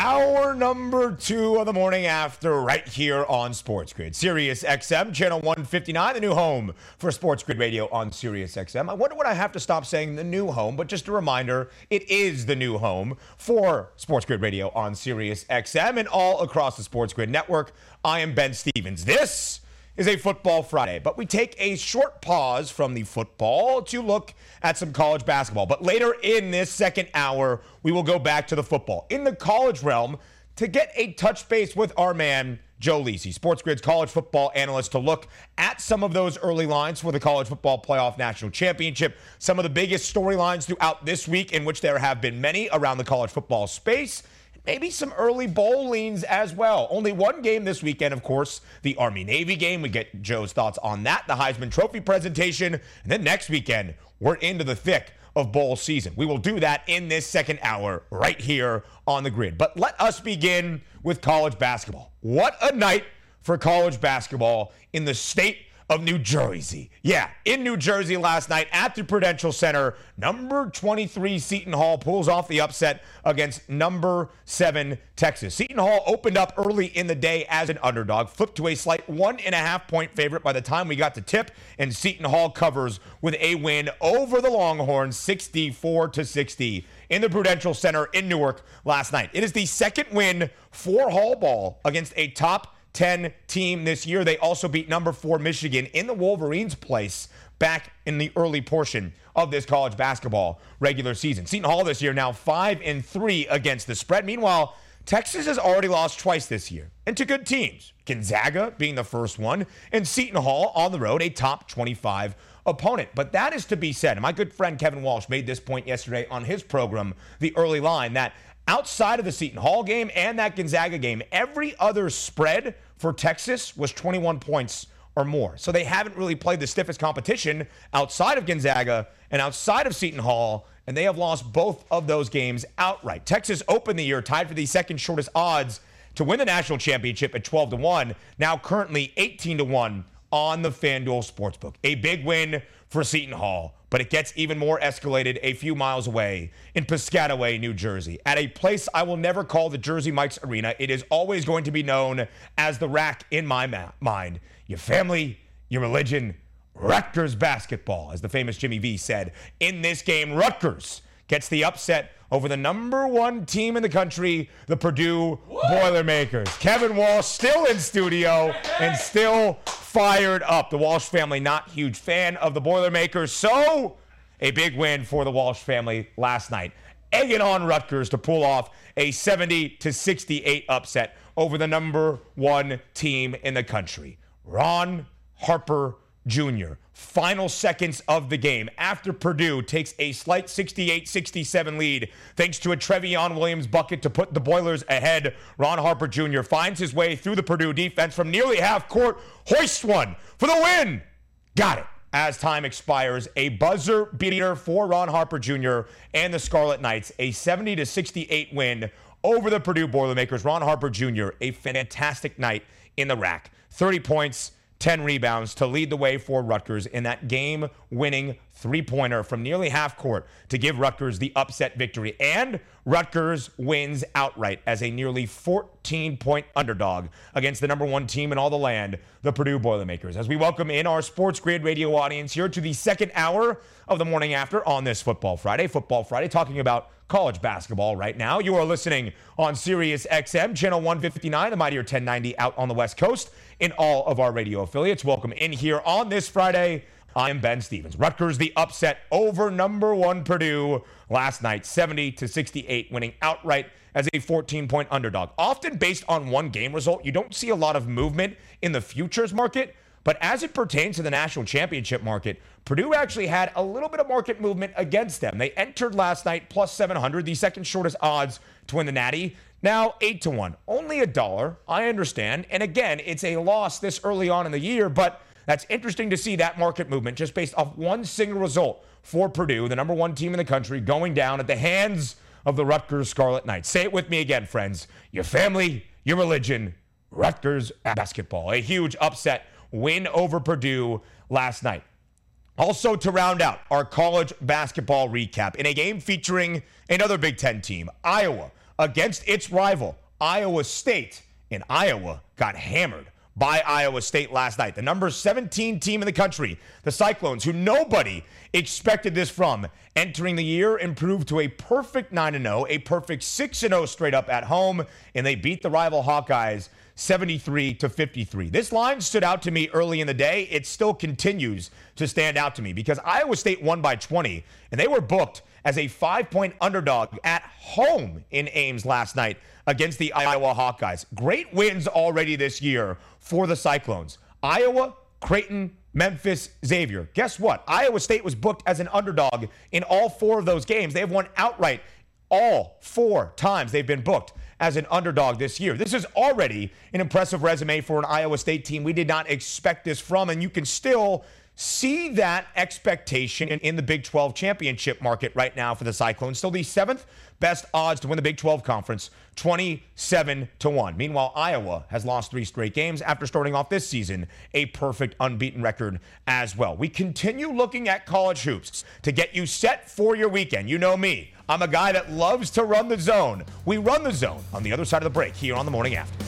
Hour number two of the morning after, right here on Sports Grid. Sirius XM, channel 159, the new home for Sports Grid Radio on Sirius XM. I wonder what I have to stop saying the new home, but just a reminder, it is the new home for Sports Grid Radio on Sirius XM and all across the Sports Grid network. I am Ben Stevens. This is a Football Friday, but we take a short pause from the football to look at some college basketball. But later in this second hour, we will go back to the football. In the college realm, to get a touch base with our man, Joe Lisi, Sports Grid's college football analyst, to look at some of those early lines for the College Football Playoff National Championship, some of the biggest storylines throughout this week, in which there have been many around the college football space maybe some early bowl leans as well. Only one game this weekend, of course, the Army Navy game. We get Joe's thoughts on that, the Heisman Trophy presentation. And then next weekend, we're into the thick of bowl season. We will do that in this second hour right here on the grid. But let us begin with college basketball. What a night for college basketball in the state of New Jersey. Yeah, in New Jersey last night at the Prudential Center, number 23 Seton Hall pulls off the upset against number 7 Texas. Seton Hall opened up early in the day as an underdog, flipped to a slight one and a half point favorite by the time we got to tip, and Seton Hall covers with a win over the Longhorns 64 to 60 in the Prudential Center in Newark last night. It is the second win for Hall ball against a top 10 team this year. They also beat number four Michigan in the Wolverines' place back in the early portion of this college basketball regular season. Seton Hall this year now five and three against the spread. Meanwhile, Texas has already lost twice this year, and to good teams. Gonzaga being the first one, and Seton Hall on the road, a top 25 opponent. But that is to be said. My good friend Kevin Walsh made this point yesterday on his program, The Early Line, that outside of the Seton Hall game and that Gonzaga game, every other spread for Texas was 21 points or more. So they haven't really played the stiffest competition outside of Gonzaga and outside of Seton Hall, and they have lost both of those games outright. Texas opened the year tied for the second shortest odds to win the national championship at 12 to 1, now currently 18 to 1 on the FanDuel Sportsbook. A big win for Seton Hall, but it gets even more escalated a few miles away in Piscataway, New Jersey, at a place I will never call the Jersey Mike's Arena. It is always going to be known as the rack in my ma- mind. Your family, your religion, Rutgers basketball, as the famous Jimmy V said. In this game, Rutgers gets the upset over the number one team in the country, the Purdue Boilermakers. Kevin Walsh still in studio and still fired up. The Walsh family not huge fan of the Boilermakers, so a big win for the Walsh family last night, egging on Rutgers to pull off a 70 to 68 upset over the number one team in the country. Ron Harper Jr. Final seconds of the game after Purdue takes a slight 68 67 lead thanks to a Trevion Williams bucket to put the Boilers ahead. Ron Harper Jr. finds his way through the Purdue defense from nearly half court, hoists one for the win. Got it. As time expires, a buzzer beater for Ron Harper Jr. and the Scarlet Knights, a 70 to 68 win over the Purdue Boilermakers. Ron Harper Jr., a fantastic night in the rack. 30 points, 10 rebounds to lead the way for Rutgers in that game winning three pointer from nearly half court to give Rutgers the upset victory. And Rutgers wins outright as a nearly 14 point underdog against the number one team in all the land, the Purdue Boilermakers. As we welcome in our Sports Grid radio audience here to the second hour of the morning after on this Football Friday. Football Friday, talking about college basketball right now. You are listening on Sirius XM, channel 159, the Mightier 1090 out on the West Coast in all of our radio affiliates. Welcome in here on this Friday. I am Ben Stevens. Rutgers the upset over number one Purdue last night, 70 to 68, winning outright as a 14 point underdog. Often based on one game result, you don't see a lot of movement in the futures market. But as it pertains to the national championship market, Purdue actually had a little bit of market movement against them. They entered last night plus 700, the second shortest odds to win the Natty. Now, 8 to 1, only a dollar. I understand. And again, it's a loss this early on in the year, but that's interesting to see that market movement just based off one single result for Purdue, the number one team in the country, going down at the hands of the Rutgers Scarlet Knights. Say it with me again, friends. Your family, your religion, Rutgers basketball. A huge upset win over Purdue last night. Also, to round out our college basketball recap, in a game featuring another Big Ten team, Iowa, against its rival, Iowa State, and Iowa got hammered by Iowa State last night. The number 17 team in the country, the Cyclones, who nobody expected this from, entering the year improved to a perfect 9 0, a perfect 6 0 straight up at home, and they beat the rival Hawkeyes 73 to 53. This line stood out to me early in the day. It still continues to stand out to me because Iowa State won by 20 and they were booked as a 5-point underdog at home in Ames last night against the Iowa Hawkeyes. Great wins already this year for the Cyclones. Iowa, Creighton, Memphis, Xavier. Guess what? Iowa State was booked as an underdog in all four of those games. They have won outright all four times they've been booked as an underdog this year. This is already an impressive resume for an Iowa State team we did not expect this from, and you can still see that expectation in, the Big 12 championship market right now for the Cyclones. Still the seventh best odds to win the Big 12 conference, 27 to 1. Meanwhile, Iowa has lost three straight games after starting off this season a perfect unbeaten record as well. We continue looking at college hoops to get you set for your weekend. You know me. I'm a guy that loves to run the zone. We run the zone on the other side of the break here on the morning after.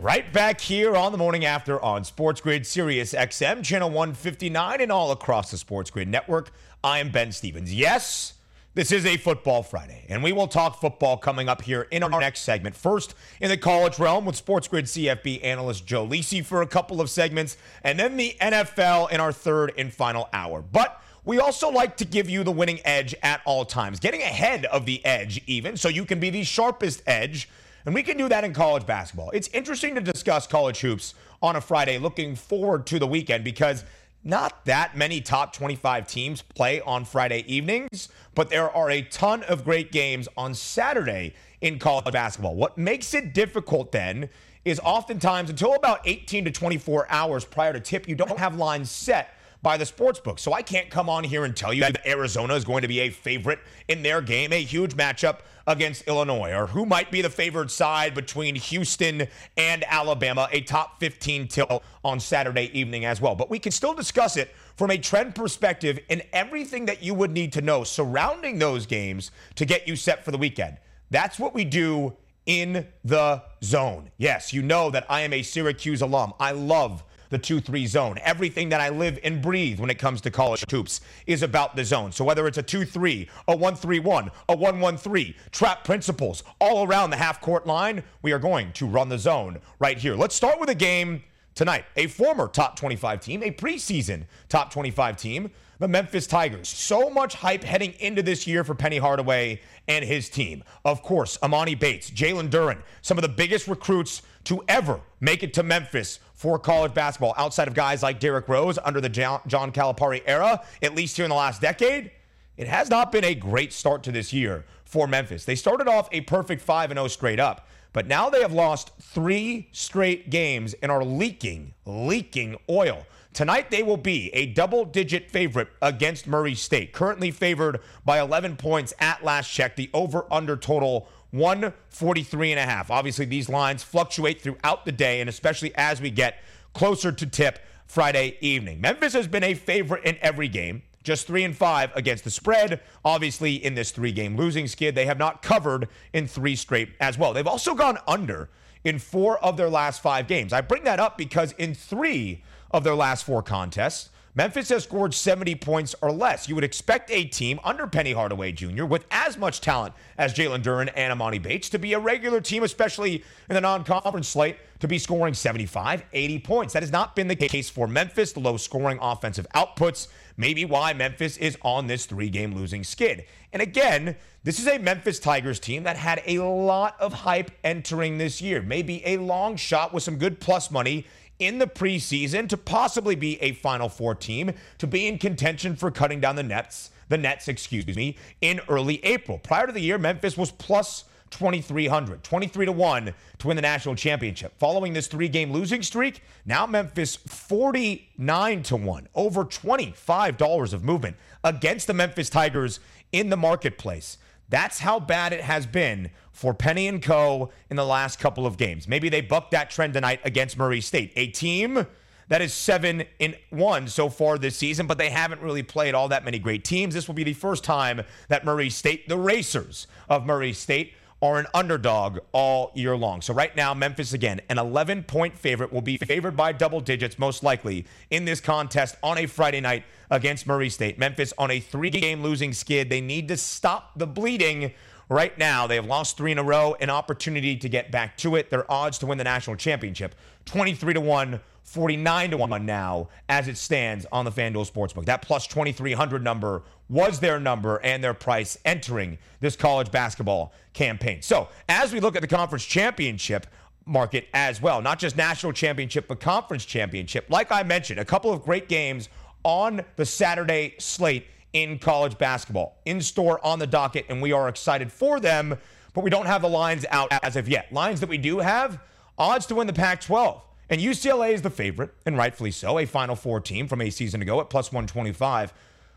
Right back here on the morning after on Sports Grid Sirius XM, channel 159, and all across the Sports Grid network. I am Ben Stevens. Yes, this is a football Friday, and we will talk football coming up here in our next segment. First, in the college realm with Sports Grid CFB analyst Joe Lisi for a couple of segments, and then the NFL in our third and final hour. But we also like to give you the winning edge at all times, getting ahead of the edge, even, so you can be the sharpest edge and we can do that in college basketball. It's interesting to discuss college hoops on a Friday, looking forward to the weekend because not that many top 25 teams play on Friday evenings, but there are a ton of great games on Saturday in college basketball. What makes it difficult then is oftentimes until about 18 to 24 hours prior to tip, you don't have lines set by the sports book. So I can't come on here and tell you that Arizona is going to be a favorite in their game, a huge matchup against Illinois, or who might be the favored side between Houston and Alabama, a top 15 tilt on Saturday evening as well. But we can still discuss it from a trend perspective and everything that you would need to know surrounding those games to get you set for the weekend. That's what we do in the zone. Yes, you know that I am a Syracuse alum. I love the 2 3 zone. Everything that I live and breathe when it comes to college hoops is about the zone. So whether it's a 2 3, a 1 3 1, a 1 1 3, trap principles all around the half court line, we are going to run the zone right here. Let's start with a game tonight. A former top 25 team, a preseason top 25 team, the Memphis Tigers. So much hype heading into this year for Penny Hardaway and his team. Of course, Emoni Bates, Jalen Duren, some of the biggest recruits to ever make it to Memphis for college basketball outside of guys like Derrick Rose under the John Calipari era, at least here in the last decade. It has not been a great start to this year for Memphis. They started off a perfect 5 0 straight up, but now they have lost three straight games and are leaking, leaking oil. Tonight, they will be a double digit favorite against Murray State, currently favored by 11 points at last check. The over under total 143 and a half. Obviously, these lines fluctuate throughout the day, and especially as we get closer to tip Friday evening. Memphis has been a favorite in every game. Just three and five against the spread. Obviously, in this three game losing skid, they have not covered in three straight as well. They've also gone under in four of their last five games. I bring that up because in three of their last four contests, Memphis has scored 70 points or less. You would expect a team under Penny Hardaway Jr. with as much talent as Jalen Duren and Emoni Bates to be a regular team, especially in the non conference slate, to be scoring 75, 80 points. That has not been the case for Memphis. The low scoring offensive outputs maybe why Memphis is on this three game losing skid. And again, this is a Memphis Tigers team that had a lot of hype entering this year. Maybe a long shot with some good plus money in the preseason to possibly be a Final Four team, to be in contention for cutting down the nets, the Nets, excuse me, in early April. Prior to the year, Memphis was plus 2,300, 23 to 1 to win the national championship. Following this three game losing streak, now Memphis 49 to 1, over $25 of movement against the Memphis Tigers in the marketplace. That's how bad it has been for Penny and Co. in the last couple of games. Maybe they bucked that trend tonight against Murray State, a team that is seven in one so far this season, but they haven't really played all that many great teams. This will be the first time that Murray State, the racers of Murray State, are an underdog all year long. So right now, Memphis again, an 11 point favorite, will be favored by double digits most likely in this contest on a Friday night against Murray State. Memphis on a three game losing skid. They need to stop the bleeding right now. They have lost three in a row, an opportunity to get back to it. Their odds to win the national championship 23 to 1 49 to 1 now as it stands on the FanDuel Sportsbook. That plus 2300 number was their number and their price entering this college basketball campaign. So, as we look at the conference championship market as well, not just national championship, but conference championship, like I mentioned, a couple of great games on the Saturday slate in college basketball in store on the docket, and we are excited for them, but we don't have the lines out as of yet. Lines that we do have odds to win the Pac 12. And UCLA is the favorite, and rightfully so, a Final Four team from a season ago at plus 125.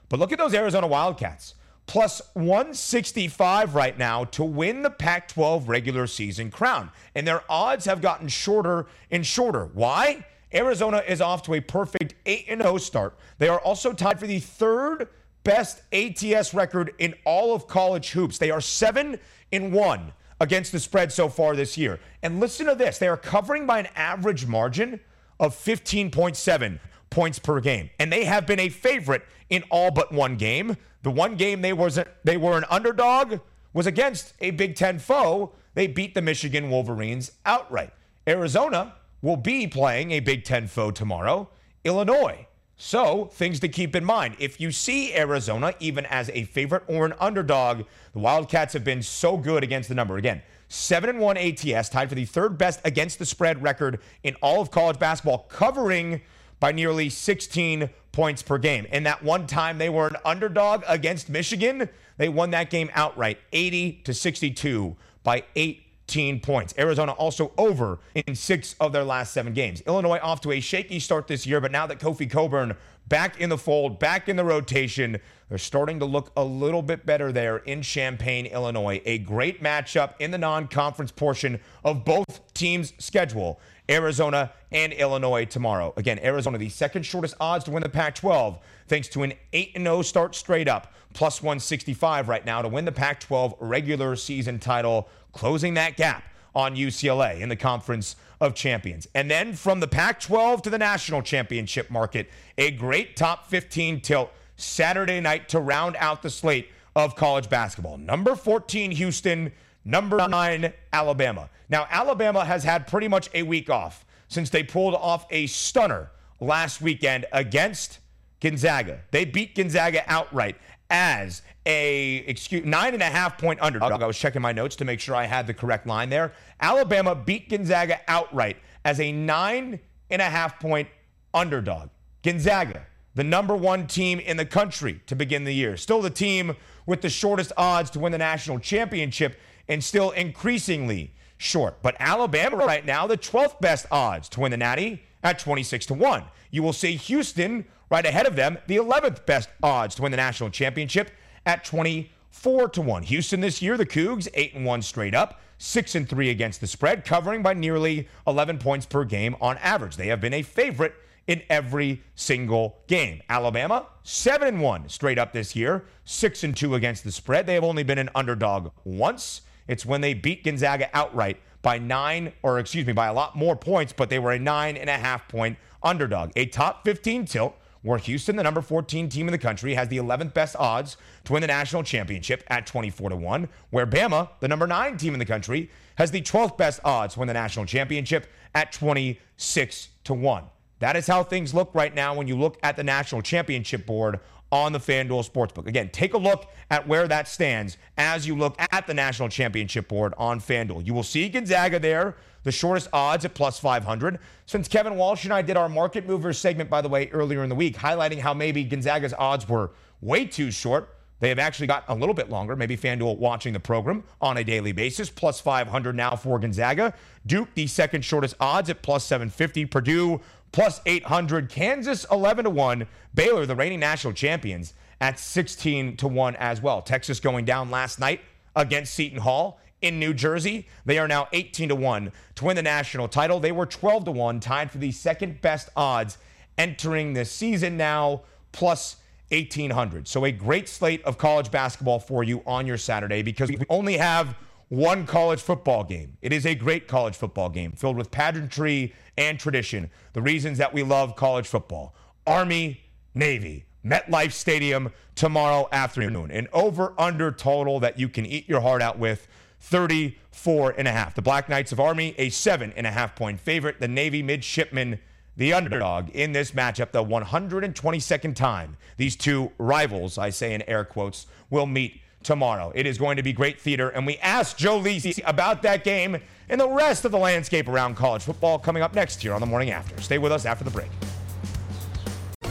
But look at those Arizona Wildcats. Plus 165 right now to win the Pac 12 regular season crown. And their odds have gotten shorter and shorter. Why? Arizona is off to a perfect 8 0 start. They are also tied for the third best ATS record in all of college hoops. They are 7 in 1 against the spread so far this year. And listen to this they are covering by an average margin of 15.7 points per game. And they have been a favorite in all but one game. The one game they was they were an underdog was against a Big 10 foe. They beat the Michigan Wolverines outright. Arizona will be playing a Big 10 foe tomorrow, Illinois. So, things to keep in mind. If you see Arizona even as a favorite or an underdog, the Wildcats have been so good against the number. Again, 7 and 1 ATS, tied for the third best against the spread record in all of college basketball, covering by nearly 16 points per game. And that one time they were an underdog against Michigan, they won that game outright, 80 to 62 by 8 18 points. Arizona also over in six of their last seven games. Illinois off to a shaky start this year, but now that Kofi Cockburn back in the fold, back in the rotation, they're starting to look a little bit better there in Champaign, Illinois. A great matchup in the non conference portion of both teams' schedule. Arizona and Illinois tomorrow. Again, Arizona, the second shortest odds to win the Pac 12, thanks to an 8 0 start straight up, plus 165 right now to win the Pac 12 regular season title closing that gap on UCLA in the Conference of Champions. And then from the Pac 12 to the national championship market, a great top 15 tilt Saturday night to round out the slate of college basketball. Number 14, Houston. Number 9, Alabama. Now, Alabama has had pretty much a week off since they pulled off a stunner last weekend against Gonzaga. They beat Gonzaga outright as a excuse nine and a half point underdog. I was checking my notes to make sure I had the correct line there. Alabama beat Gonzaga outright as a nine and a half point underdog. Gonzaga, the number one team in the country to begin the year, still the team with the shortest odds to win the national championship, and still increasingly short. But Alabama right now, the 12th best odds to win the Natty at 26 to 1. You will see Houston right ahead of them, the 11th best odds to win the national championship at 24 to 1. Houston this year, the Cougs 8 and 1 straight up, 6 and 3 against the spread, covering by nearly 11 points per game on average. They have been a favorite in every single game. Alabama 7 and 1 straight up this year, 6 and 2 against the spread. They have only been an underdog once. It's when they beat Gonzaga outright by 9 or excuse me, by a lot more points, but they were a nine and a half point underdog. A top 15 tilt where Houston, the number 14 team in the country, has the 11th best odds to win the national championship at 24 to 1, where Bama, the number 9 team in the country, has the 12th best odds to win the national championship at 26 to 1. That is how things look right now when you look at the national championship board on the FanDuel Sportsbook. Again, take a look at where that stands as you look at the national championship board on FanDuel. You will see Gonzaga there, the shortest odds at plus 500. Since Kevin Walsh and I did our market movers segment, by the way, earlier in the week, highlighting how maybe Gonzaga's odds were way too short. They have actually got a little bit longer. Maybe FanDuel watching the program on a daily basis. Plus 500 now for Gonzaga. Duke, the second shortest odds at plus 750. Purdue, plus 800. Kansas 11 to 1. Baylor, the reigning national champions, at 16 to 1 as well. Texas going down last night against Seton Hall in New Jersey. They are now 18 to 1 to win the national title. They were 12 to 1, tied for the second best odds entering this season now, plus 1800. So a great slate of college basketball for you on your Saturday because we only have one college football game. It is a great college football game filled with pageantry and tradition. The reasons that we love college football Army, Navy, MetLife Stadium tomorrow afternoon. An over under total that you can eat your heart out with 34 and a half. The Black Knights of Army, a seven and a half point favorite. The Navy midshipmen, the underdog in this matchup, the 122nd time these two rivals, I say in air quotes, will meet tomorrow. It is going to be great theater. And we asked Joe Lisi about that game and the rest of the landscape around college football coming up next here on the morning after. Stay with us after the break.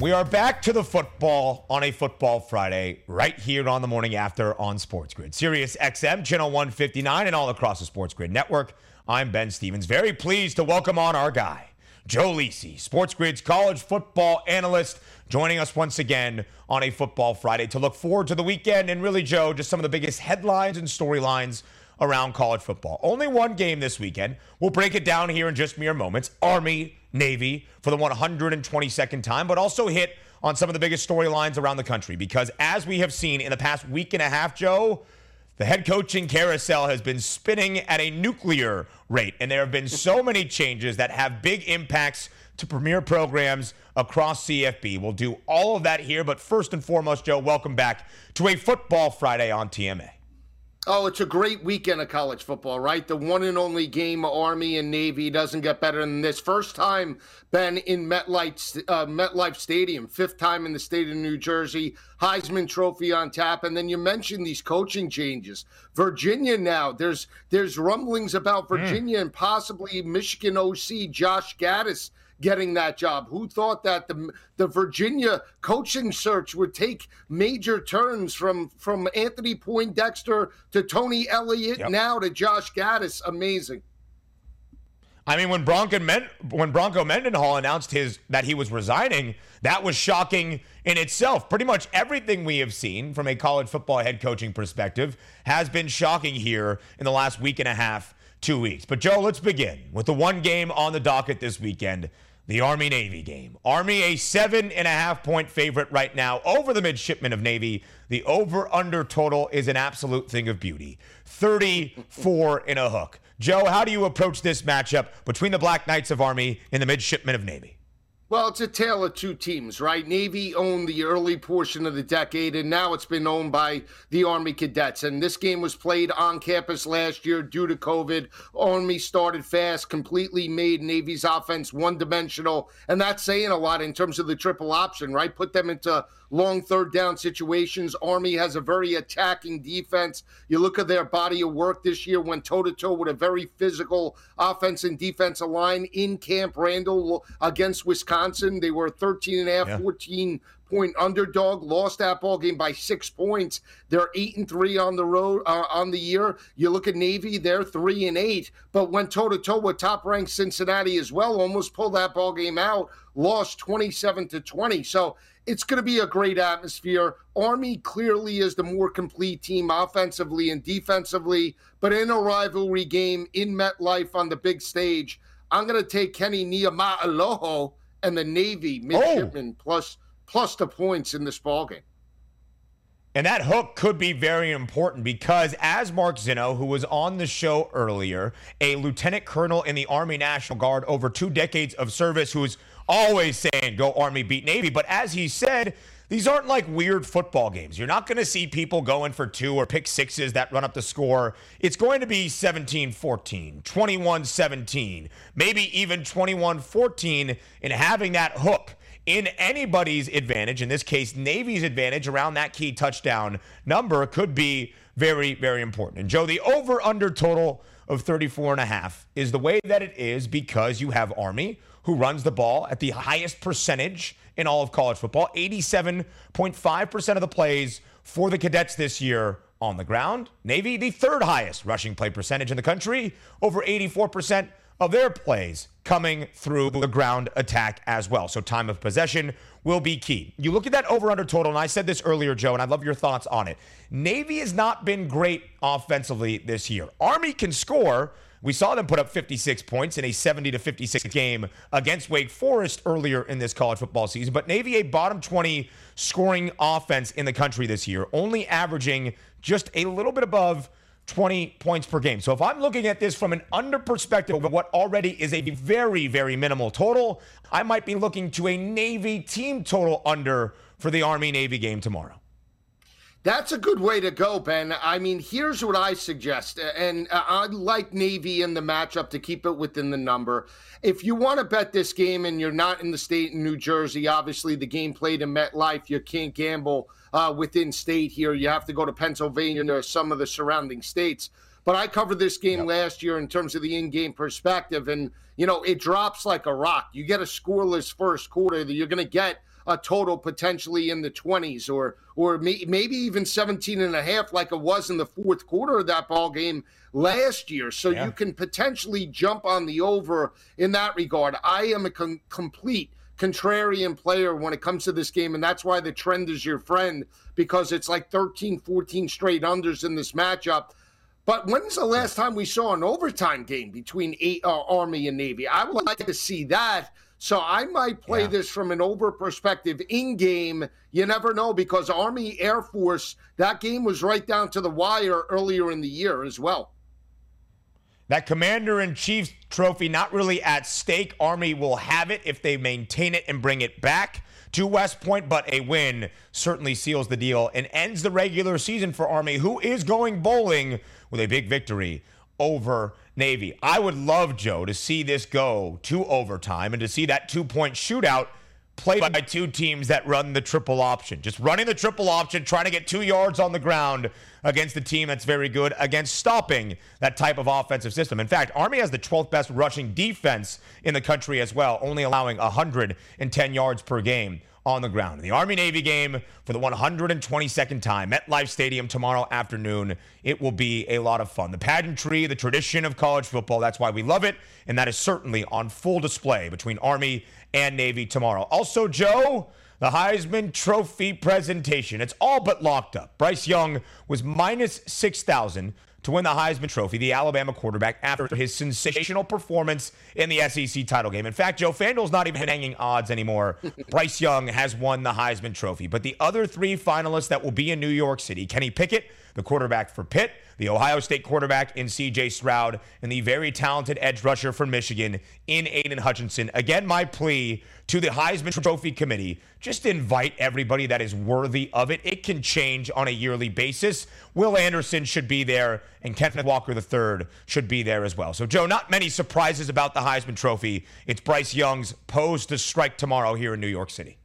We are back to the football on a football Friday, right here on the morning after on Sports Grid. Sirius XM, channel 159, and all across the Sports Grid network. I'm Ben Stevens. Very pleased to welcome on our guy, Joe Lisi, Sports Grid's college football analyst, joining us once again on a football Friday to look forward to the weekend. And really, Joe, just some of the biggest headlines and storylines around college football. Only one game this weekend. We'll break it down here in just mere moments. Army, Navy for the 122nd time, but also hit on some of the biggest storylines around the country because as we have seen in the past week and a half, Joe, the head coaching carousel has been spinning at a nuclear rate, and there have been so many changes that have big impacts to premier programs across CFB. We'll do all of that here, but first and foremost, Joe, welcome back to a Football Friday on TMA. Oh, it's a great weekend of college football, right? The one and only game, Army and Navy, doesn't get better than this. First time, Ben, in MetLife, uh, MetLife Stadium, fifth time in the state of New Jersey, Heisman Trophy on tap. And then you mentioned these coaching changes. Virginia now, there's there's rumblings about hmm. Virginia mm. and possibly Michigan OC Josh Gattis getting that job. Who thought that the the Virginia coaching search would take major turns from from Anthony Poindexter to Tony Elliott yep. now to Josh Gattis? Amazing. I mean, when Bronco, Men- when Bronco Mendenhall announced his that he was resigning, that was shocking in itself. Pretty much everything we have seen from a college football head coaching perspective has been shocking here in the last week and a half two weeks. But, Joe, let's begin with the one game on the docket this weekend the Army Navy game. Army, a seven and a half point favorite right now over the midshipmen of Navy. The over under total is an absolute thing of beauty 34 in a hook. Joe, how do you approach this matchup between the Black Knights of Army and the midshipmen of Navy? Well, it's a tale of two teams, right? Navy owned the early portion of the decade, and now it's been owned by the Army cadets. And this game was played on campus last year due to COVID. Army started fast, completely made Navy's offense one dimensional. And that's saying a lot in terms of the triple option, right? Put them into long third down situations. Army has a very attacking defense. You look at their body of work this year, went toe to toe with a very physical offense and defensive line in Camp Randall against Wisconsin. They were 13 and a half, yeah. 14 point underdog, lost that ball game by six points. They're eight and three on the road uh, on the year. You look at Navy, they're three and eight, but went toe to toe with top ranked Cincinnati as well. Almost pulled that ball game out, lost 27 to 20. So it's going to be a great atmosphere. Army clearly is the more complete team offensively and defensively, but in a rivalry game in MetLife on the big stage, I'm going to take Kenny Niumatalolo and the Navy midshipmen oh. plus plus the points in this ball game. And that hook could be very important because, as Mark Zeno, who was on the show earlier, a lieutenant colonel in the Army National Guard over two decades of service, who is always saying, go Army, beat Navy. But as he said, these aren't like weird football games. You're not going to see people going for two or pick sixes that run up the score. It's going to be 17 14, 21 17, maybe even 21 14, and having that hook in anybody's advantage, in this case, Navy's advantage around that key touchdown number could be very, very important. And Joe, the over under total of 34 and a half is the way that it is because you have Army who runs the ball at the highest percentage in all of college football 87.5% of the plays for the cadets this year on the ground. Navy, the third highest rushing play percentage in the country, over 84% of their plays coming through the ground attack as well. So time of possession will be key. You look at that over under total, and I said this earlier, Joe, and I'd love your thoughts on it. Navy has not been great offensively this year. Army can score. We saw them put up 56 points in a 70 to 56 game against Wake Forest earlier in this college football season, but Navy a bottom 20 scoring offense in the country this year, only averaging just a little bit above 20 points per game. So if I'm looking at this from an under perspective of what already is a very, very minimal total, I might be looking to a Navy team total under for the Army Navy game tomorrow. That's a good way to go, Ben. I mean, here's what I suggest, and uh, I like Navy in the matchup to keep it within the number. If you want to bet this game and you're not in the state in New Jersey, obviously the game played in MetLife, you can't gamble uh, within state here. You have to go to Pennsylvania or some of the surrounding states. But I covered this game yep. last year in terms of the in-game perspective, and you know it drops like a rock. You get a scoreless first quarter that you're going to get a total potentially in the 20s or or may, maybe even 17 and a half like it was in the fourth quarter of that ball game last year so yeah. you can potentially jump on the over in that regard i am a com- complete contrarian player when it comes to this game. And that's why the trend is your friend because it's like 13, 14 straight unders in this matchup. But when's the last time we saw an overtime game between eight, uh, Army and Navy? I would like to see that. So I might play yeah. this from an over perspective in game. You never know because Army Air Force, that game was right down to the wire earlier in the year as well. That commander in chief's trophy not really at stake. Army will have it if they maintain it and bring it back to West Point, but a win certainly seals the deal and ends the regular season for Army, who is going bowling with a big victory over Navy. I would love, Joe, to see this go to overtime and to see that two point shootout played by two teams that run the triple option. Just running the triple option, trying to get two yards on the ground against a team that's very good against stopping that type of offensive system. In fact, Army has the 12th best rushing defense in the country as well, only allowing 110 yards per game on the ground. The Army Navy game for the 122nd time, at Life Stadium tomorrow afternoon. It will be a lot of fun. The pageantry, the tradition of college football, that's why we love it. And that is certainly on full display between Army and Navy tomorrow. Also, Joe, the Heisman Trophy presentation. It's all but locked up. Bryce Young was minus 6,000 to win the Heisman Trophy, the Alabama quarterback, after his sensational performance in the SEC title game. In fact, Joe FanDuel's not even hanging odds anymore. Bryce Young has won the Heisman Trophy. But the other three finalists that will be in New York City Kenny Pickett, the quarterback for Pitt, the Ohio State quarterback in CJ Stroud, and the very talented edge rusher for Michigan in Aidan Hutchinson. Again, my plea to the Heisman Trophy Committee just invite everybody that is worthy of it. It can change on a yearly basis. Will Anderson should be there, and Kenneth Walker III should be there as well. So, Joe, not many surprises about the Heisman Trophy. It's Bryce Young's pose to strike tomorrow here in New York City.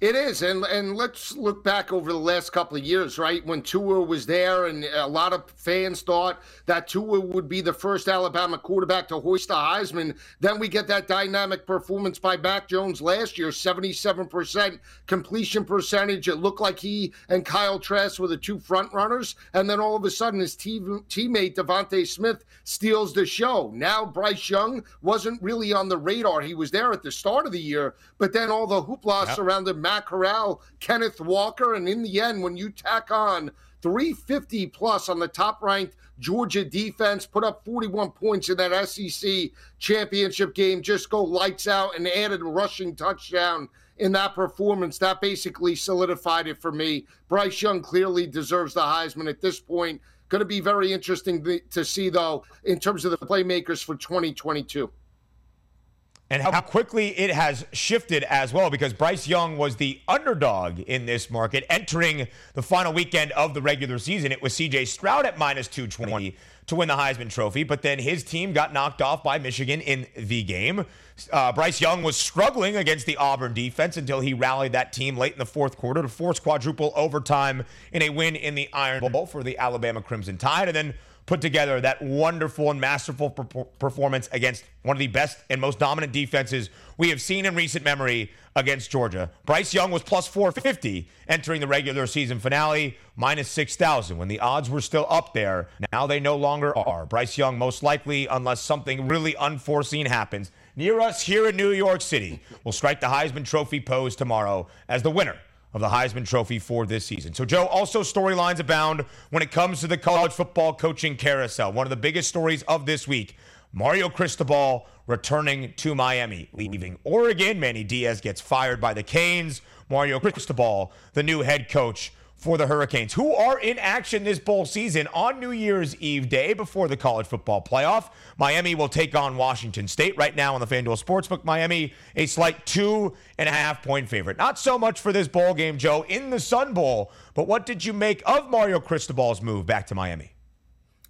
It is, and and let's look back over the last couple of years, right? When Tua was there, and a lot of fans thought that Tua would be the first Alabama quarterback to hoist the Heisman. Then we get that dynamic performance by Mac Jones last year, seventy-seven percent completion percentage. It looked like he and Kyle Trask were the two front runners, and then all of a sudden, his team, teammate DeVonta Smith steals the show. Now Bryce Young wasn't really on the radar. He was there at the start of the year, but then all the hoopla yep. surrounded Matt Corral, Kenneth Walker. And in the end, when you tack on 350 plus on the top ranked Georgia defense, put up 41 points in that SEC championship game, just go lights out and added a rushing touchdown in that performance. That basically solidified it for me. Bryce Young clearly deserves the Heisman at this point. Going to be very interesting to see, though, in terms of the playmakers for 2022 and how quickly it has shifted as well because Bryce Young was the underdog in this market entering the final weekend of the regular season. It was CJ Stroud at minus 220 to win the Heisman Trophy, but then his team got knocked off by Michigan in the game. Uh, Bryce Young was struggling against the Auburn defense until he rallied that team late in the fourth quarter to force quadruple overtime in a win in the Iron Bowl for the Alabama Crimson Tide. And then put together that wonderful and masterful per- performance against one of the best and most dominant defenses we have seen in recent memory against Georgia. Bryce Young was plus 450 entering the regular season finale, minus 6,000 when the odds were still up there. Now they no longer are. Bryce Young, most likely, unless something really unforeseen happens near us here in New York City, will strike the Heisman Trophy pose tomorrow as the winner of the Heisman Trophy for this season. So, Joe, also storylines abound when it comes to the college football coaching carousel. One of the biggest stories of this week Mario Cristobal returning to Miami, leaving Oregon. Manny Diaz gets fired by the Canes. Mario Cristobal, the new head coach for the Hurricanes, who are in action this bowl season on New Year's Eve day before the college football playoff. Miami will take on Washington State right now on the FanDuel Sportsbook. Miami, a slight two and a half point favorite. Not so much for this bowl game, Joe, in the Sun Bowl, but what did you make of Mario Cristobal's move back to Miami?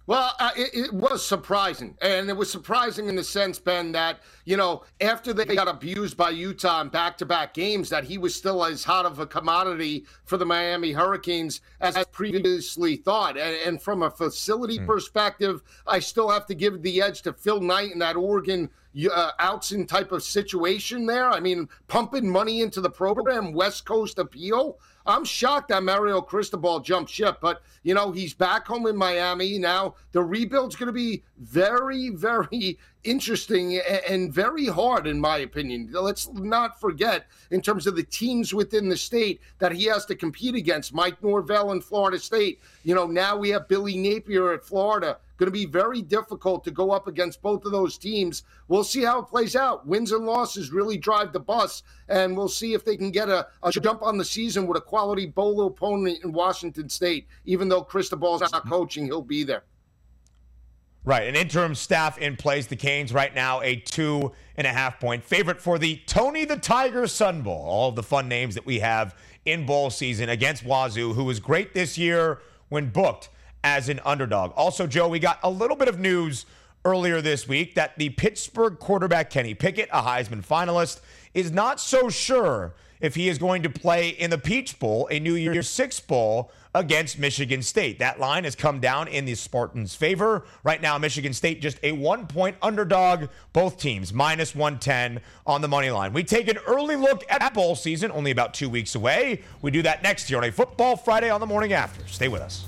Well, uh, it, it, was surprising. And it was surprising in the sense, Ben, that, you know, after they got abused by Utah in back to back games, that he was still as hot of a commodity for the Miami Hurricanes as previously thought. And, and from a facility mm. perspective, I still have to give the edge to Phil Knight in that Oregon uh, Autzen type of situation there. I mean, pumping money into the program, West Coast appeal. I'm shocked that Mario Cristobal jumped ship, but you know he's back home in Miami now. The rebuild's going to be very, very interesting and very hard, in my opinion. Let's not forget, in terms of the teams within the state that he has to compete against, Mike Norvell in Florida State. You know, now we have Billy Napier at Florida going to be very difficult to go up against both of those teams. We'll see how it plays out. Wins and losses really drive the bus, and we'll see if they can get a, a jump on the season with a quality bowl opponent in Washington State. Even though Cristobal's not coaching, he'll be there. Right, an interim staff in place. The Canes right now a two and a half point favorite for the Tony the Tiger Sun Bowl. All of the fun names that we have in bowl season against Wazoo, who was great this year when booked as an underdog. Also, Joe, we got a little bit of news earlier this week that the Pittsburgh quarterback Kenny Pickett, a Heisman finalist, is not so sure if he is going to play in the Peach Bowl, a New Year's Six Bowl against Michigan State. That line has come down in the Spartans' favor. Right now, Michigan State just a one point underdog. Both teams minus 110 on the money line. We take an early look at bowl season, only about two weeks away. We do that next year on a Football Friday on the morning after. Stay with us.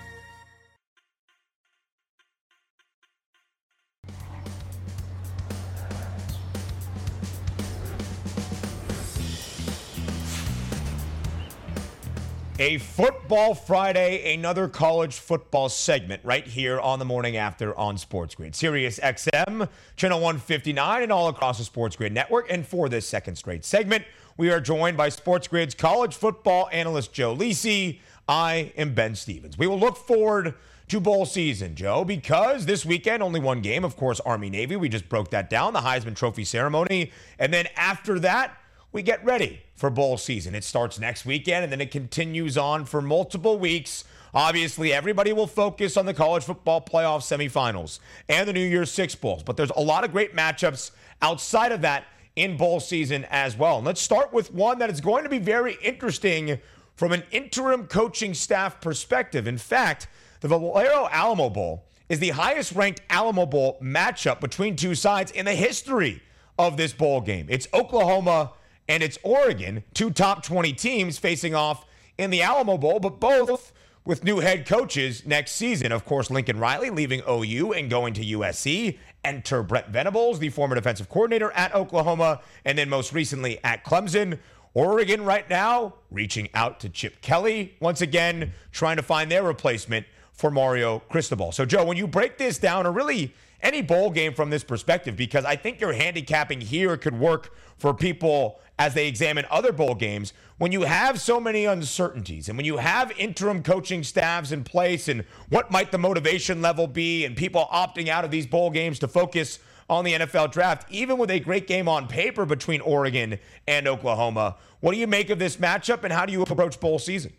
A Football Friday, another college football segment right here on the morning after on Sports Grid. Sirius XM, channel 159, and all across the Sports Grid network. And for this second straight segment, we are joined by Sports Grid's college football analyst Joe Lisi. I am Ben Stevens. We will look forward to bowl season, Joe, because this weekend, only one game, of course, Army Navy. We just broke that down, the Heisman Trophy ceremony. And then after that, we get ready for bowl season. It starts next weekend and then it continues on for multiple weeks. Obviously, everybody will focus on the college football playoff semifinals and the New Year's Six Bowls, but there's a lot of great matchups outside of that in bowl season as well. And let's start with one that is going to be very interesting from an interim coaching staff perspective. In fact, the Valero Alamo Bowl is the highest ranked Alamo Bowl matchup between two sides in the history of this bowl game. It's Oklahoma and it's Oregon, two top 20 teams facing off in the Alamo Bowl, but both with new head coaches next season. Of course, Lincoln Riley leaving OU and going to USC. Enter Brent Venables, the former defensive coordinator at Oklahoma, and then most recently at Clemson. Oregon right now reaching out to Chip Kelly once again, trying to find their replacement for Mario Cristobal. So, Joe, when you break this down, or really any bowl game from this perspective, because I think your handicapping here could work for people as they examine other bowl games. When you have so many uncertainties and when you have interim coaching staffs in place and what might the motivation level be and people opting out of these bowl games to focus on the NFL draft, even with a great game on paper between Oregon and Oklahoma. What do you make of this matchup and how do you approach bowl season?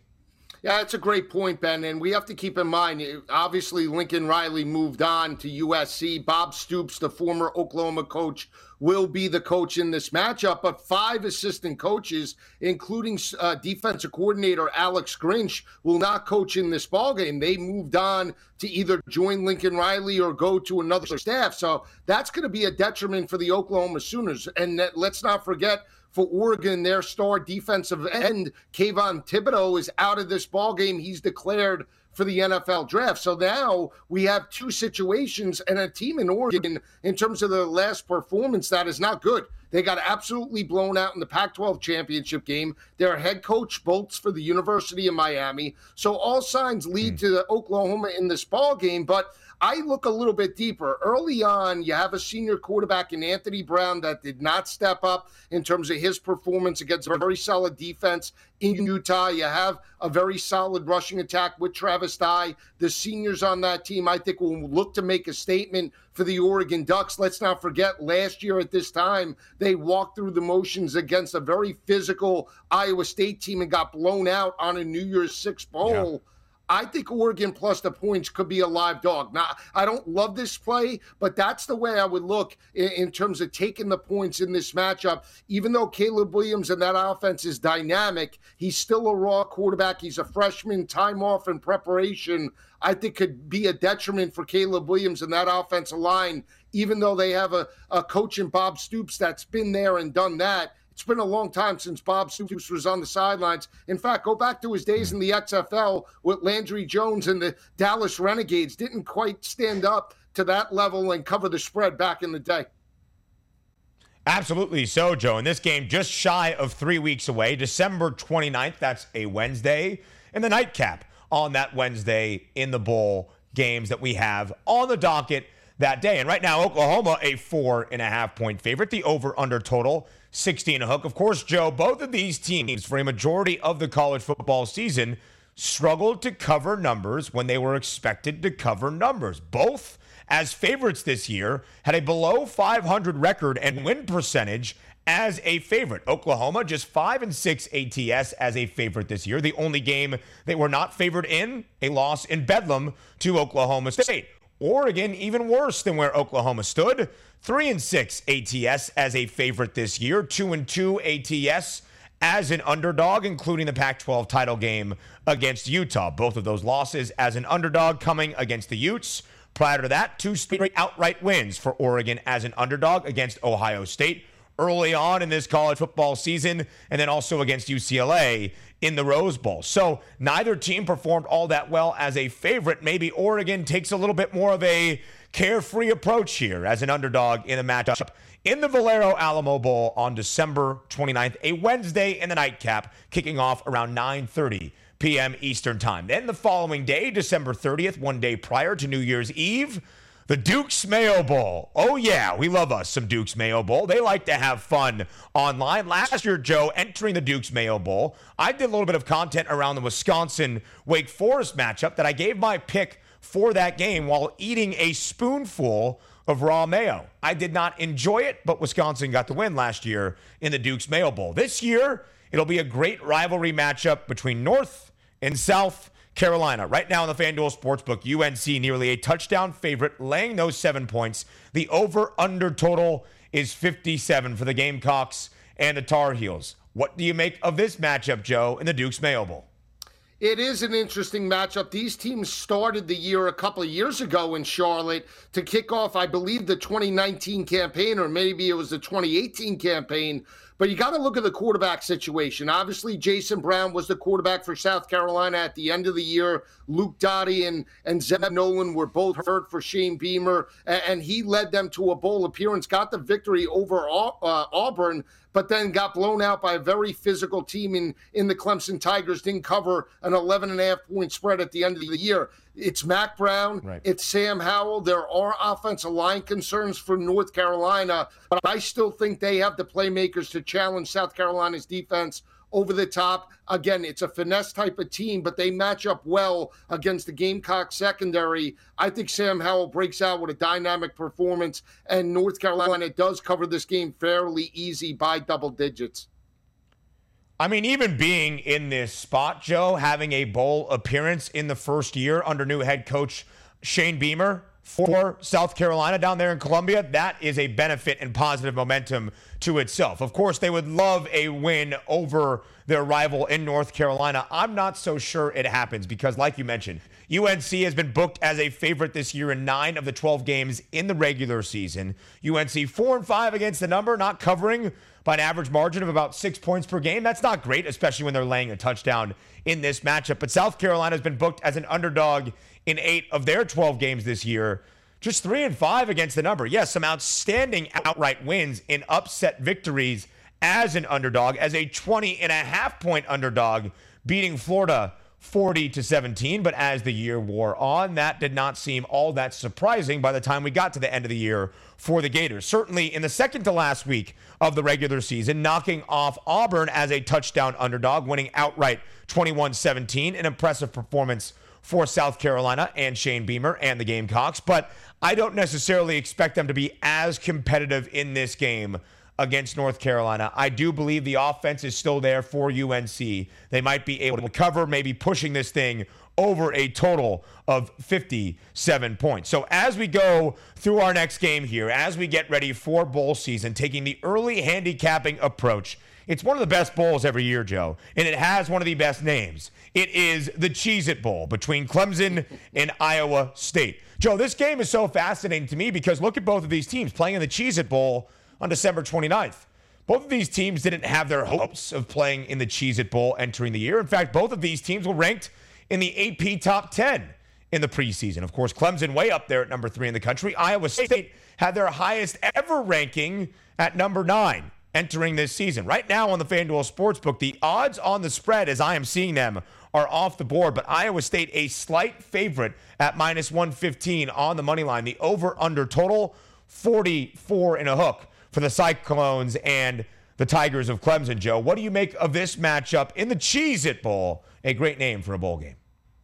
Yeah, that's a great point, Ben. And we have to keep in mind, obviously, Lincoln Riley moved on to USC. Bob Stoops, the former Oklahoma coach, will be the coach in this matchup. But five assistant coaches, including uh, defensive coordinator Alex Grinch, will not coach in this ballgame. They moved on to either join Lincoln Riley or go to another staff. So that's going to be a detriment for the Oklahoma Sooners. And let's not forget for Oregon, their star defensive end, Kayvon Thibodeaux, is out of this ball game. He's declared for the NFL draft. So now we have two situations and a team in Oregon in terms of the last performance that is not good. They got absolutely blown out in the Pac 12 championship game. Their head coach bolts for the University of Miami. So all signs lead mm. to Oklahoma in this ball game. But I look a little bit deeper. Early on, you have a senior quarterback in Anthony Brown that did not step up in terms of his performance against a very solid defense in Utah. You have a very solid rushing attack with Travis Dye. The seniors on that team, I think, will look to make a statement for the Oregon Ducks. Let's not forget, last year at this time, they walked through the motions against a very physical Iowa State team and got blown out on a New Year's Six bowl. Yeah I think Oregon plus the points could be a live dog. Now, I don't love this play, but that's the way I would look in, in, terms of taking the points in this matchup. Even though Caleb Williams and that offense is dynamic, he's still a raw quarterback. He's a freshman, time off and preparation. I think could be a detriment for Caleb Williams and that offensive line, even though they have a, a coach in Bob Stoops that's been there and done that it's been a long time since Bob Stoops was on the sidelines. In fact, go back to his days in the XFL with Landry Jones and the Dallas Renegades. Didn't quite stand up to that level and cover the spread back in the day. Absolutely so, Joe. And this game just shy of three weeks away, December 29th. That's a Wednesday. And the nightcap on that Wednesday in the bowl games that we have on the docket that day. And right now, Oklahoma, a four and a half point favorite. The over under total 60 and a hook. Of course, Joe, both of these teams, for a majority of the college football season, struggled to cover numbers when they were expected to cover numbers. Both, as favorites this year, had a below 500 record and win percentage as a favorite. Oklahoma just 5 and 6 ATS as a favorite this year. The only game they were not favored in, a loss in Bedlam to Oklahoma State. Oregon even worse than where Oklahoma stood. 3 and 6 ATS as a favorite this year, 2 and 2 ATS as an underdog including the Pac-12 title game against Utah. Both of those losses as an underdog coming against the Utes. Prior to that, two straight outright wins for Oregon as an underdog against Ohio State early on in this college football season, and then also against UCLA in the Rose Bowl. So neither team performed all that well as a favorite. Maybe Oregon takes a little bit more of a carefree approach here as an underdog in the matchup in the Valero Alamo Bowl on December 29th, a Wednesday in the nightcap, kicking off around 9:30 p.m. Eastern Time. Then the following day, December 30th, one day prior to New Year's Eve, the Duke's Mayo Bowl. Oh, yeah, we love us some Duke's Mayo Bowl. They like to have fun online. Last year, Joe, entering the Duke's Mayo Bowl, I did a little bit of content around the Wisconsin Wake Forest matchup that I gave my pick for that game while eating a spoonful of raw mayo. I did not enjoy it, but Wisconsin got the win last year in the Duke's Mayo Bowl. This year, it'll be a great rivalry matchup between North and South Carolina. Right now in the FanDuel Sportsbook, UNC nearly a touchdown favorite, laying those seven points. The over under total is 57 for the Gamecocks and the Tar Heels. What do you make of this matchup, Joe, in the Duke's Mayo Bowl? It is an interesting matchup. These teams started the year a couple of years ago in Charlotte to kick off, I believe, the 2019 campaign, or maybe it was the 2018 campaign. But you got to look at the quarterback situation. Obviously, Jason Brown was the quarterback for South Carolina at the end of the year. Luke Doty and, and Zeb Noland were both hurt for Shane Beamer, and, and he led them to a bowl appearance, got the victory over uh, Auburn but then got blown out by a very physical team in, in the Clemson Tigers, didn't cover an 11 and a half point spread at the end of the year. It's Mack Brown, right. it's Sam Howell. There are offensive line concerns for North Carolina, but I still think they have the playmakers to challenge South Carolina's defense over the top. Again, it's a finesse type of team, but they match up well against the Gamecock secondary. I think Sam Howell breaks out with a dynamic performance, and North Carolina does cover this game fairly easy by double digits. I mean, even being in this spot, Joe, having a bowl appearance in the first year under new head coach Shane Beamer, for South Carolina down there in Columbia, that is a benefit and positive momentum to itself. Of course, they would love a win over their rival in North Carolina. I'm not so sure it happens because, like you mentioned, UNC has been booked as a favorite this year in nine of the 12 games in the regular season. UNC four and five against the number, not covering by an average margin of about six points per game. That's not great, especially when they're laying a touchdown in this matchup. But South Carolina has been booked as an underdog in eight of their 12 games this year. Just three and five against the number. Yes, some outstanding outright wins in upset victories as an underdog, as a 20 and a half point underdog, beating Florida 40 to 17. But as the year wore on, that did not seem all that surprising by the time we got to the end of the year for the Gators. Certainly in the second to last week of the regular season, knocking off Auburn as a touchdown underdog, winning outright 21 17. An impressive performance for South Carolina and Shane Beamer and the Gamecocks, but I don't necessarily expect them to be as competitive in this game against North Carolina. I do believe the offense is still there for UNC. They might be able to cover, maybe pushing this thing over a total of 57 points. So as we go through our next game here, as we get ready for bowl season, taking the early handicapping approach, it's one of the best bowls every year, Joe, and it has one of the best names. It is the Cheez It Bowl between Clemson and Iowa State. Joe, this game is so fascinating to me because look at both of these teams playing in the Cheez It Bowl on December 29th. Both of these teams didn't have their hopes of playing in the Cheez It Bowl entering the year. In fact, both of these teams were ranked in the AP top 10 in the preseason. Of course, Clemson way up there at number three in the country. Iowa State had their highest ever ranking at number nine entering this season. Right now on the FanDuel Sportsbook, the odds on the spread, as I am seeing them, are off the board, but Iowa State a slight favorite at minus 115 on the money line. The over under total 44 in a hook for the Cyclones and the Tigers of Clemson, Joe. What do you make of this matchup in the Cheez It Bowl? A great name for a bowl game.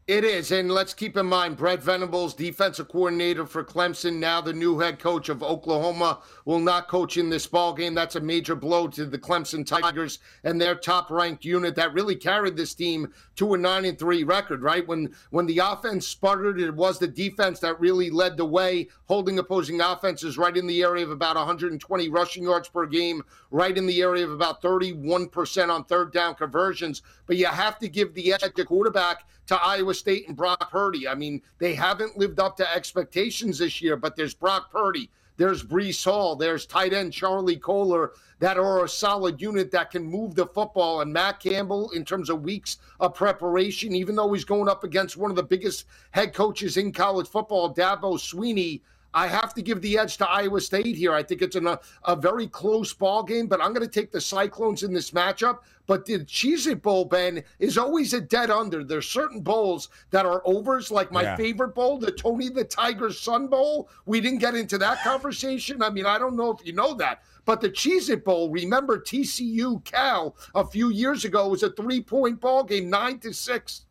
It is. And let's keep in mind, Brent Venables, defensive coordinator for Clemson, now the new head coach of Oklahoma, will not coach in this ball game. That's a major blow to the Clemson Tigers and their top ranked unit that really carried this team to a 9 and 3 record, right? When when the offense sputtered, it was the defense that really led the way, holding opposing offenses right in the area of about 120 rushing yards per game, right in the area of about 31% on third down conversions. But you have to give the edge to quarterback to Iowa State and Brock Purdy. I mean, they haven't lived up to expectations this year, but there's Brock Purdy. There's Breece Hall. There's tight end Charlie Kolar that are a solid unit that can move the football. And Matt Campbell, in terms of weeks of preparation, even though he's going up against one of the biggest head coaches in college football, Dabo Swinney, I have to give the edge to Iowa State here. I think it's an, a, a very close ball game, but I'm going to take the Cyclones in this matchup. But the Cheez It Bowl, Ben, is always a dead under. There's certain bowls that are overs, like my yeah. favorite bowl, the Tony the Tiger Sun Bowl. We didn't get into that conversation. I mean, I don't know if you know that, but the Cheez It Bowl, remember TCU Cal a few years ago was a three point ball game, nine to six.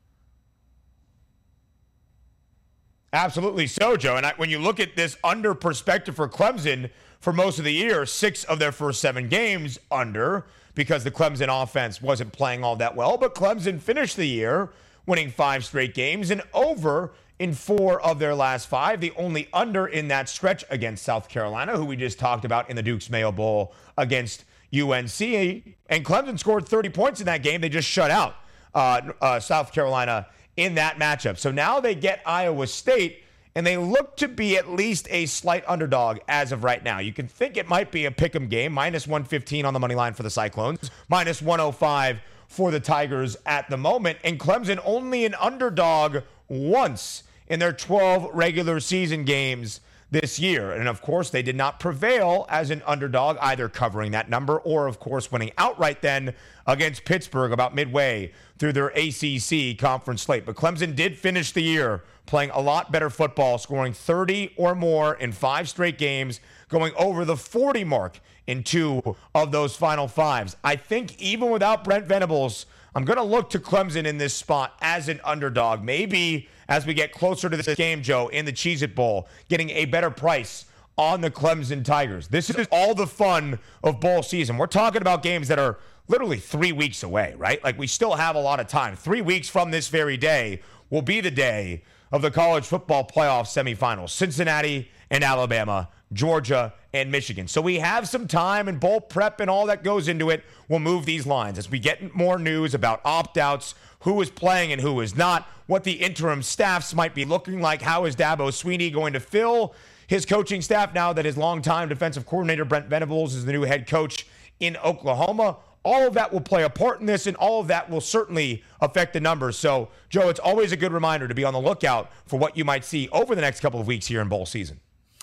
Absolutely so, Joe. And I, when you look at this under perspective for Clemson for most of the year, six of their first seven games under because the Clemson offense wasn't playing all that well. But Clemson finished the year winning five straight games and over in four of their last five. The only under in that stretch against South Carolina, who we just talked about in the Duke's Mayo Bowl against UNC. And Clemson scored 30 points in that game. They just shut out uh, uh, South Carolina in that matchup. So now they get Iowa State and they look to be at least a slight underdog as of right now. You can think it might be a pick 'em game, minus 115 on the money line for the Cyclones, minus 105 for the Tigers at the moment, and Clemson only an underdog once in their 12 regular season games this year. And of course, they did not prevail as an underdog, either covering that number or, of course, winning outright then against Pittsburgh about midway through their ACC conference slate. But Clemson did finish the year playing a lot better football, scoring 30 or more in five straight games, going over the 40 mark in two of those final fives. I think even without Brent Venables, I'm going to look to Clemson in this spot as an underdog. Maybe as we get closer to this game, Joe, in the Cheez It Bowl, getting a better price on the Clemson Tigers. This is all the fun of bowl season. We're talking about games that are literally three weeks away, right? Like we still have a lot of time. Three weeks from this very day will be the day of the college football playoff semifinals Cincinnati and Alabama, Georgia and Michigan. So we have some time and bowl prep and all that goes into it. We'll move these lines as we get more news about opt outs, who is playing and who is not, what the interim staffs might be looking like, how is Dabo Swinney going to fill his coaching staff now that his longtime defensive coordinator Brent Venables is the new head coach in Oklahoma. All of that will play a part in this, and all of that will certainly affect the numbers. So, Joe, it's always a good reminder to be on the lookout for what you might see over the next couple of weeks here in bowl season.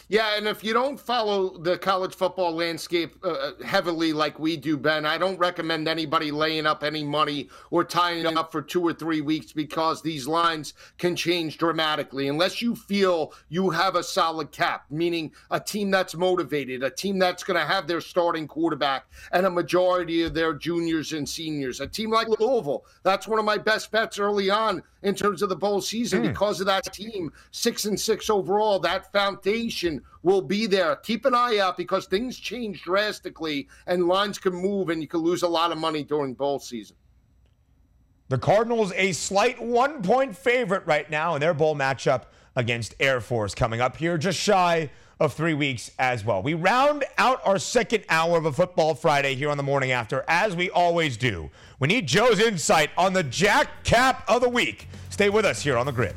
Yeah, and if you don't follow the college football landscape uh, uh, heavily like we do, Ben, I don't recommend anybody laying up any money or tying up for two or three weeks because these lines can change dramatically. Unless you feel you have a solid cap, meaning a team that's motivated, a team that's going to have their starting quarterback and a majority of their juniors and seniors, a team like Louisville, that's one of my best bets early on in terms of the bowl season mm. because of that team, six and six overall. That foundation will be there. Keep an eye out because things change drastically and lines can move and you can lose a lot of money during bowl season. The Cardinals, a slight one point favorite right now in their bowl matchup against Air Force coming up here, just shy of three weeks as well. We round out our second hour of a Football Friday here on the morning after, as we always do. We need Joe's insight on the Jack Cap of the week. Stay with us here on the grid.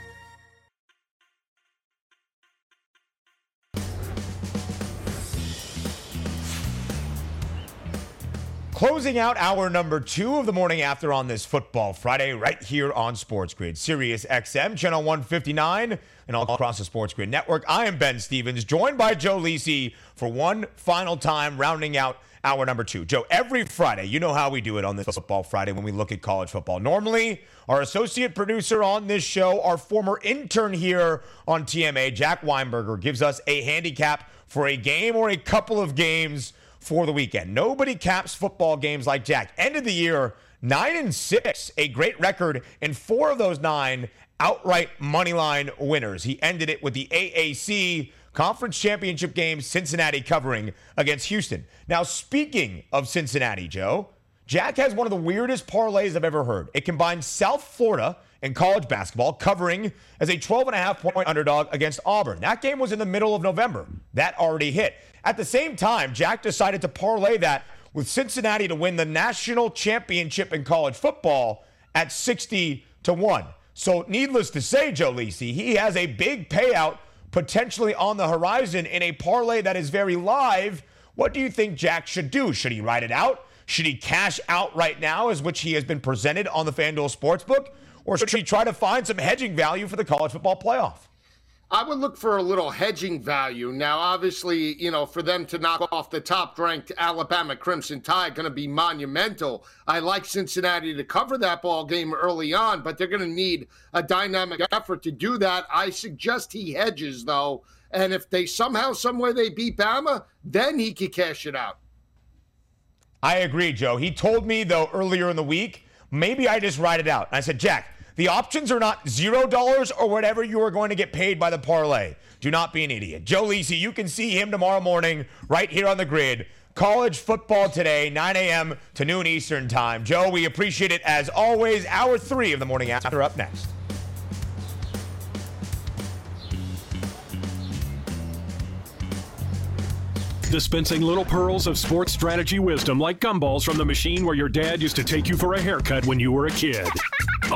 Closing out hour number two of the morning after on this football Friday, right here on Sports Grid, Sirius XM, channel 159, and all across the Sports Grid network. I am Ben Stevens, joined by Joe Lisi for one final time, rounding out hour number two. Joe, every Friday, you know how we do it on this Football Friday when we look at college football. Normally, our associate producer on this show, our former intern here on TMA, Jack Weinberger, gives us a handicap for a game or a couple of games for the weekend. Nobody caps football games like Jack. End of the year, nine and six, a great record, and four of those nine outright money line winners. He ended it with the AAC Conference Championship game, Cincinnati covering against Houston. Now, speaking of Cincinnati, Joe, Jack has one of the weirdest parlays I've ever heard. It combines South Florida and college basketball covering as a 12 and a half point underdog against Auburn. That game was in the middle of November. That already hit. At the same time, Jack decided to parlay that with Cincinnati to win the national championship in college football at 60 to 1. So, needless to say, Joe Lisi, he has a big payout potentially on the horizon in a parlay that is very live. What do you think Jack should do? Should he ride it out? Should he cash out right now, as which he has been presented on the FanDuel Sportsbook? Or should he try to find some hedging value for the college football playoff? I would look for a little hedging value. Now, obviously, you know, for them to knock off the top ranked Alabama Crimson Tide, going to be monumental. I like Cincinnati to cover that ball game early on, but they're going to need a dynamic effort to do that. I suggest he hedges, though. And if they somehow, somewhere they beat Bama, then he could cash it out. I agree, Joe. He told me, though, earlier in the week, maybe I just ride it out. I said, Jack, the options are not zero dollars or whatever you are going to get paid by the parlay. Do not be an idiot. Joe Lisi, you can see him tomorrow morning right here on the grid. College football today, 9 a.m. to noon Eastern time. Joe, we appreciate it as always. Hour three of the morning after up next. Dispensing little pearls of sports strategy wisdom like gumballs from the machine where your dad used to take you for a haircut when you were a kid.